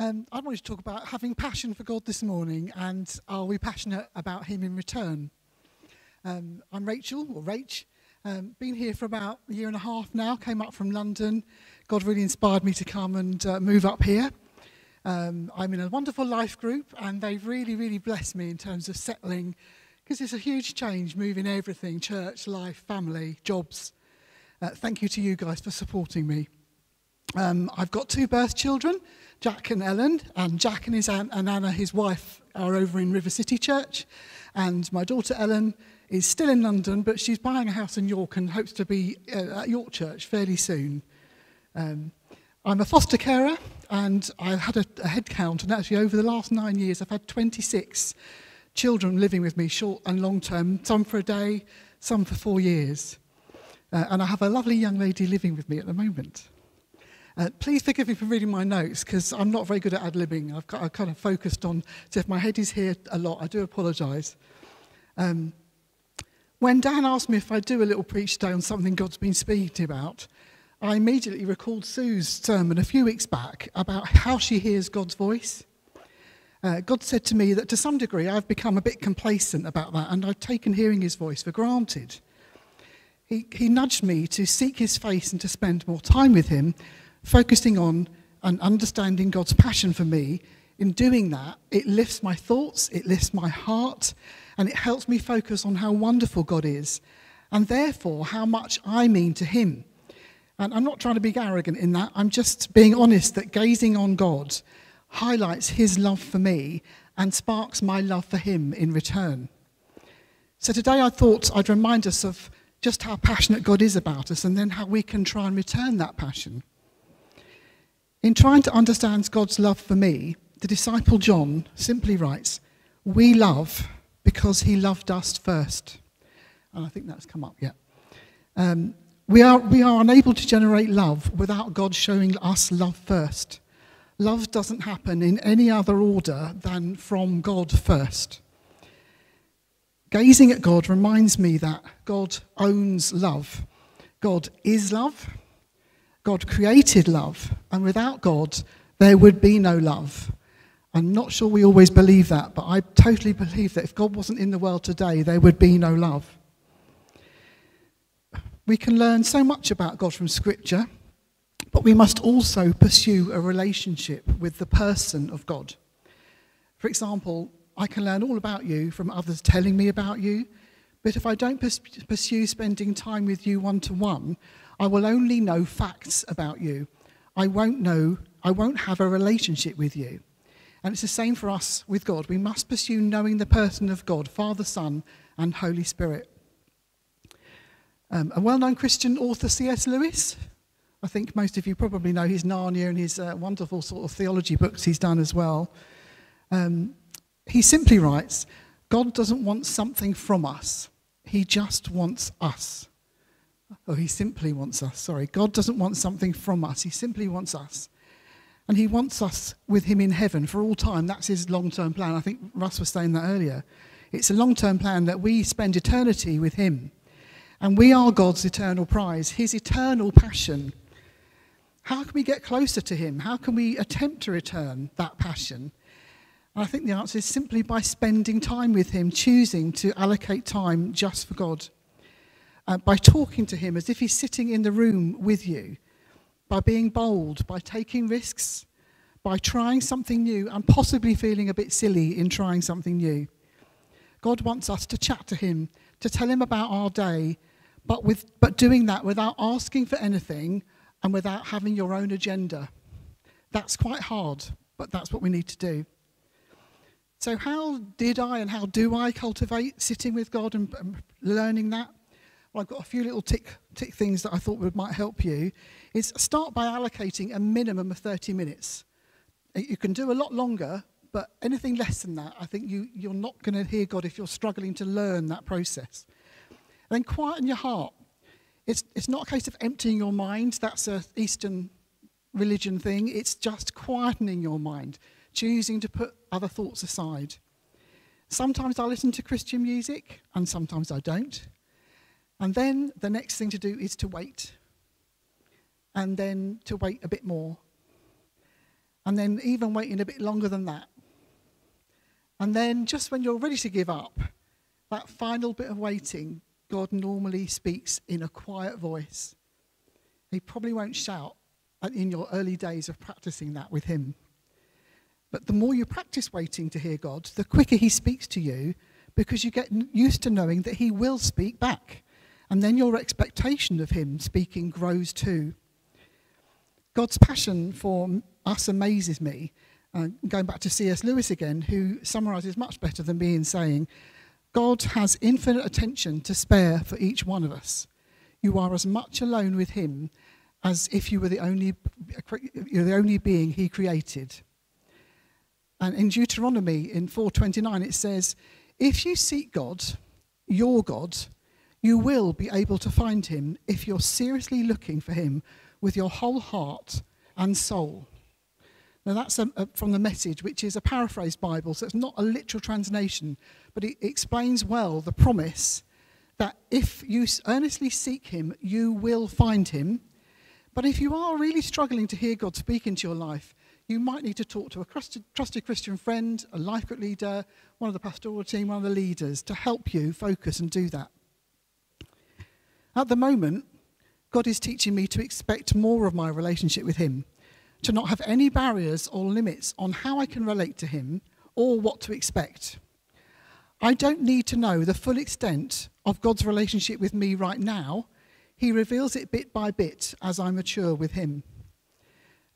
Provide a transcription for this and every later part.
Um, I wanted to talk about having passion for God this morning and are we passionate about Him in return? Um, I'm Rachel, or Rach. Um, been here for about a year and a half now, came up from London. God really inspired me to come and uh, move up here. Um, I'm in a wonderful life group and they've really, really blessed me in terms of settling because it's a huge change moving everything church, life, family, jobs. Uh, thank you to you guys for supporting me. Um, I've got two birth children, Jack and Ellen, and Jack and his aunt and Anna, his wife, are over in River City Church, and my daughter Ellen is still in London, but she's buying a house in York and hopes to be uh, at York Church fairly soon. Um, I'm a foster carer, and I've had a, a head count, and actually over the last nine years, I've had 26 children living with me, short and long term, some for a day, some for four years. Uh, and I have a lovely young lady living with me at the moment. Uh, please forgive me for reading my notes because I'm not very good at ad libbing. I've, I've kind of focused on, so if my head is here a lot, I do apologise. Um, when Dan asked me if I'd do a little preach today on something God's been speaking about, I immediately recalled Sue's sermon a few weeks back about how she hears God's voice. Uh, God said to me that to some degree I've become a bit complacent about that and I've taken hearing his voice for granted. He, he nudged me to seek his face and to spend more time with him focusing on and understanding God's passion for me, in doing that, it lifts my thoughts, it lifts my heart, and it helps me focus on how wonderful God is, and therefore how much I mean to Him. And I'm not trying to be arrogant in that, I'm just being honest that gazing on God highlights His love for me and sparks my love for Him in return. So today I thought I'd remind us of just how passionate God is about us and then how we can try and return that passion. In trying to understand God's love for me, the disciple John simply writes, We love because he loved us first. And I think that's come up yet. Um, we, are, we are unable to generate love without God showing us love first. Love doesn't happen in any other order than from God first. Gazing at God reminds me that God owns love. God is love, God created love, and without God, there would be no love. I'm not sure we always believe that, but I totally believe that if God wasn't in the world today, there would be no love. We can learn so much about God from Scripture, but we must also pursue a relationship with the person of God. For example, I can learn all about you from others telling me about you, but if I don't pursue spending time with you one to one, I will only know facts about you. I won't know, I won't have a relationship with you. And it's the same for us with God. We must pursue knowing the person of God, Father, Son, and Holy Spirit. Um, a well known Christian author, C.S. Lewis, I think most of you probably know his Narnia and his uh, wonderful sort of theology books he's done as well. Um, he simply writes God doesn't want something from us, He just wants us. Oh, he simply wants us. Sorry. God doesn't want something from us. He simply wants us. And he wants us with him in heaven for all time. That's his long term plan. I think Russ was saying that earlier. It's a long term plan that we spend eternity with him. And we are God's eternal prize, his eternal passion. How can we get closer to him? How can we attempt to return that passion? And I think the answer is simply by spending time with him, choosing to allocate time just for God uh, by talking to him as if he's sitting in the room with you, by being bold, by taking risks, by trying something new and possibly feeling a bit silly in trying something new. God wants us to chat to him, to tell him about our day, but, with, but doing that without asking for anything and without having your own agenda. That's quite hard, but that's what we need to do. So, how did I and how do I cultivate sitting with God and, and learning that? Well, I've got a few little tick, tick things that I thought would, might help you, is start by allocating a minimum of 30 minutes. You can do a lot longer, but anything less than that, I think you, you're not going to hear God if you're struggling to learn that process. And then quieten your heart. It's, it's not a case of emptying your mind. That's an Eastern religion thing. It's just quietening your mind, choosing to put other thoughts aside. Sometimes I listen to Christian music, and sometimes I don't. And then the next thing to do is to wait. And then to wait a bit more. And then even waiting a bit longer than that. And then just when you're ready to give up, that final bit of waiting, God normally speaks in a quiet voice. He probably won't shout in your early days of practicing that with Him. But the more you practice waiting to hear God, the quicker He speaks to you because you get used to knowing that He will speak back. And then your expectation of Him speaking grows too. God's passion for us amazes me. Uh, going back to C.S. Lewis again, who summarizes much better than me in saying, God has infinite attention to spare for each one of us. You are as much alone with Him as if you were the only, you're the only being He created. And in Deuteronomy in 4:29 it says, "If you seek God, your God, you will be able to find him if you're seriously looking for him with your whole heart and soul." Now that's a, a, from the message, which is a paraphrased Bible, so it's not a literal translation, but it explains well the promise that if you earnestly seek him, you will find him. But if you are really struggling to hear God speak into your life, you might need to talk to a trusted, trusted Christian friend, a life group leader, one of the pastoral team, one of the leaders to help you focus and do that. At the moment, God is teaching me to expect more of my relationship with Him, to not have any barriers or limits on how I can relate to Him or what to expect. I don't need to know the full extent of God's relationship with me right now. He reveals it bit by bit as I mature with Him.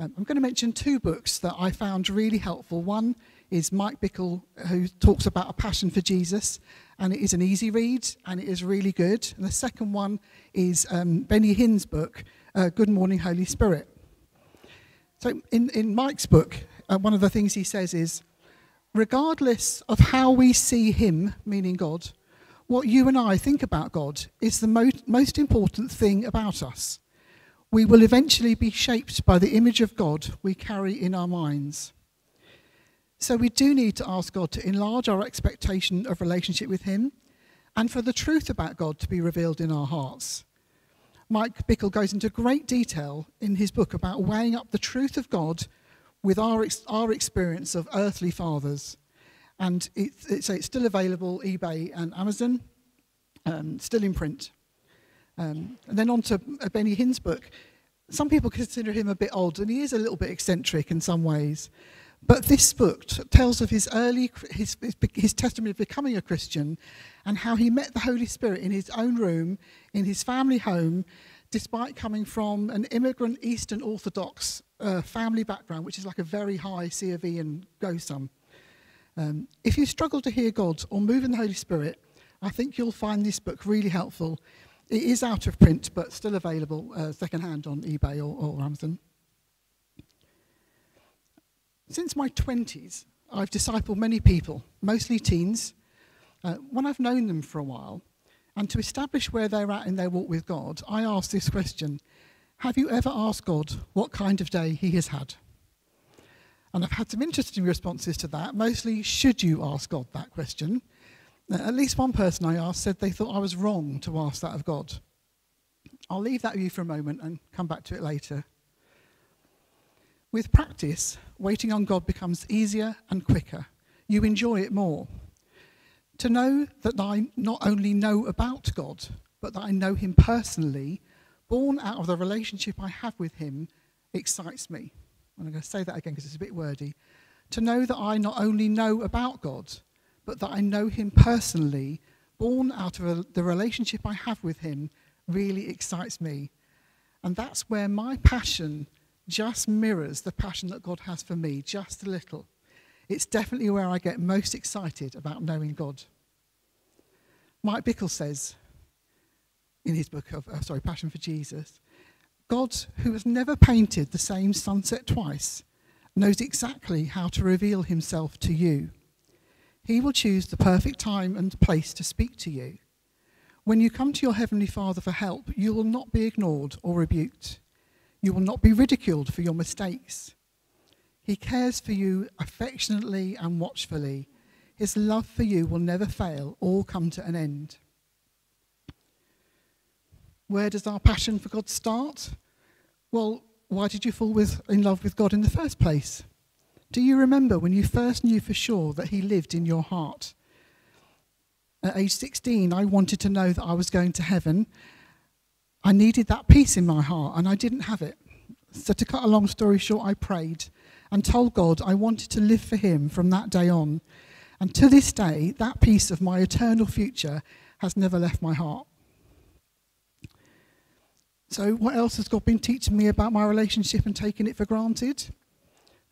Um, I'm going to mention two books that I found really helpful. One is Mike Bickle, who talks about a passion for Jesus, and it is an easy read and it is really good. And the second one is um, Benny Hinn's book, uh, Good Morning, Holy Spirit. So, in, in Mike's book, uh, one of the things he says is regardless of how we see him, meaning God, what you and I think about God is the mo- most important thing about us we will eventually be shaped by the image of God we carry in our minds. So we do need to ask God to enlarge our expectation of relationship with Him and for the truth about God to be revealed in our hearts. Mike Bickle goes into great detail in his book about weighing up the truth of God with our, our experience of earthly fathers. And it's still available, eBay and Amazon, um, still in print. Um, and then on to uh, Benny Hinn's book. Some people consider him a bit old, and he is a little bit eccentric in some ways. But this book tells of his early, his, his, his testimony of becoming a Christian and how he met the Holy Spirit in his own room, in his family home, despite coming from an immigrant Eastern Orthodox uh, family background, which is like a very high C of E and go some. Um, if you struggle to hear God or move in the Holy Spirit, I think you'll find this book really helpful it is out of print, but still available uh, secondhand on eBay or, or Amazon. Since my 20s, I've discipled many people, mostly teens. Uh, when I've known them for a while, and to establish where they're at in their walk with God, I ask this question Have you ever asked God what kind of day He has had? And I've had some interesting responses to that. Mostly, should you ask God that question? At least one person I asked said they thought I was wrong to ask that of God. I'll leave that with you for a moment and come back to it later. With practice, waiting on God becomes easier and quicker. You enjoy it more. To know that I not only know about God, but that I know Him personally, born out of the relationship I have with Him, excites me. And I'm going to say that again because it's a bit wordy. To know that I not only know about God, but that I know him personally, born out of a, the relationship I have with him, really excites me. And that's where my passion just mirrors the passion that God has for me, just a little. It's definitely where I get most excited about knowing God. Mike Bickle says in his book of, uh, sorry, Passion for Jesus, God, who has never painted the same sunset twice, knows exactly how to reveal himself to you. He will choose the perfect time and place to speak to you. When you come to your Heavenly Father for help, you will not be ignored or rebuked. You will not be ridiculed for your mistakes. He cares for you affectionately and watchfully. His love for you will never fail or come to an end. Where does our passion for God start? Well, why did you fall with, in love with God in the first place? Do you remember when you first knew for sure that He lived in your heart? At age 16, I wanted to know that I was going to heaven. I needed that peace in my heart, and I didn't have it. So, to cut a long story short, I prayed and told God I wanted to live for Him from that day on. And to this day, that peace of my eternal future has never left my heart. So, what else has God been teaching me about my relationship and taking it for granted?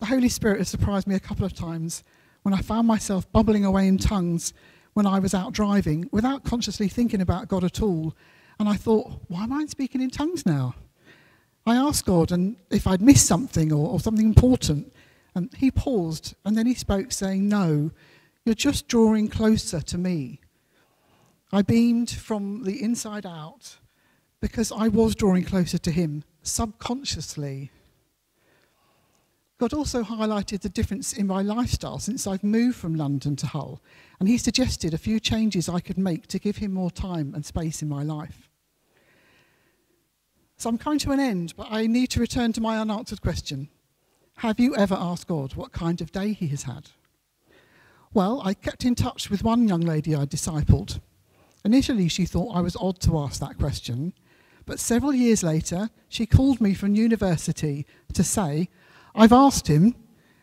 The Holy Spirit has surprised me a couple of times when I found myself bubbling away in tongues when I was out driving without consciously thinking about God at all. And I thought, why am I speaking in tongues now? I asked God and if I'd missed something or, or something important. And he paused and then he spoke, saying, No, you're just drawing closer to me. I beamed from the inside out because I was drawing closer to him subconsciously. God also highlighted the difference in my lifestyle since I've moved from London to Hull, and he suggested a few changes I could make to give him more time and space in my life. So I'm coming to an end, but I need to return to my unanswered question. Have you ever asked God what kind of day he has had? Well, I kept in touch with one young lady I discipled. Initially, she thought I was odd to ask that question, but several years later, she called me from university to say, I've asked him,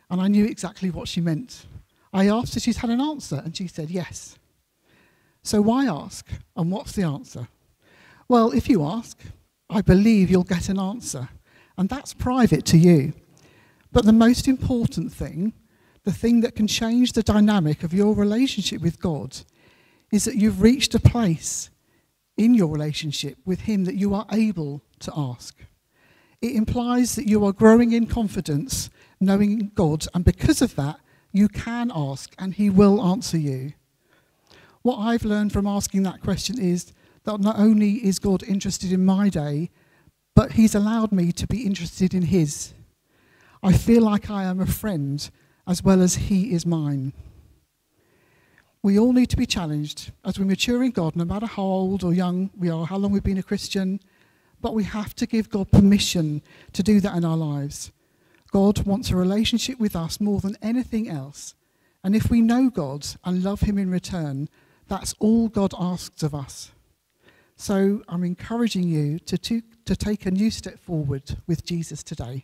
and I knew exactly what she meant. I asked if she's had an answer, and she said yes. So why ask, and what's the answer? Well, if you ask, I believe you'll get an answer. And that's private to you. But the most important thing, the thing that can change the dynamic of your relationship with God, is that you've reached a place in your relationship with Him that you are able to ask. It implies that you are growing in confidence, knowing God, and because of that, you can ask and He will answer you. What I've learned from asking that question is that not only is God interested in my day, but He's allowed me to be interested in His. I feel like I am a friend as well as He is mine. We all need to be challenged as we mature in God, no matter how old or young we are, how long we've been a Christian, but we have to give God permission to do that in our lives. God wants a relationship with us more than anything else. And if we know God and love Him in return, that's all God asks of us. So I'm encouraging you to, to, to take a new step forward with Jesus today.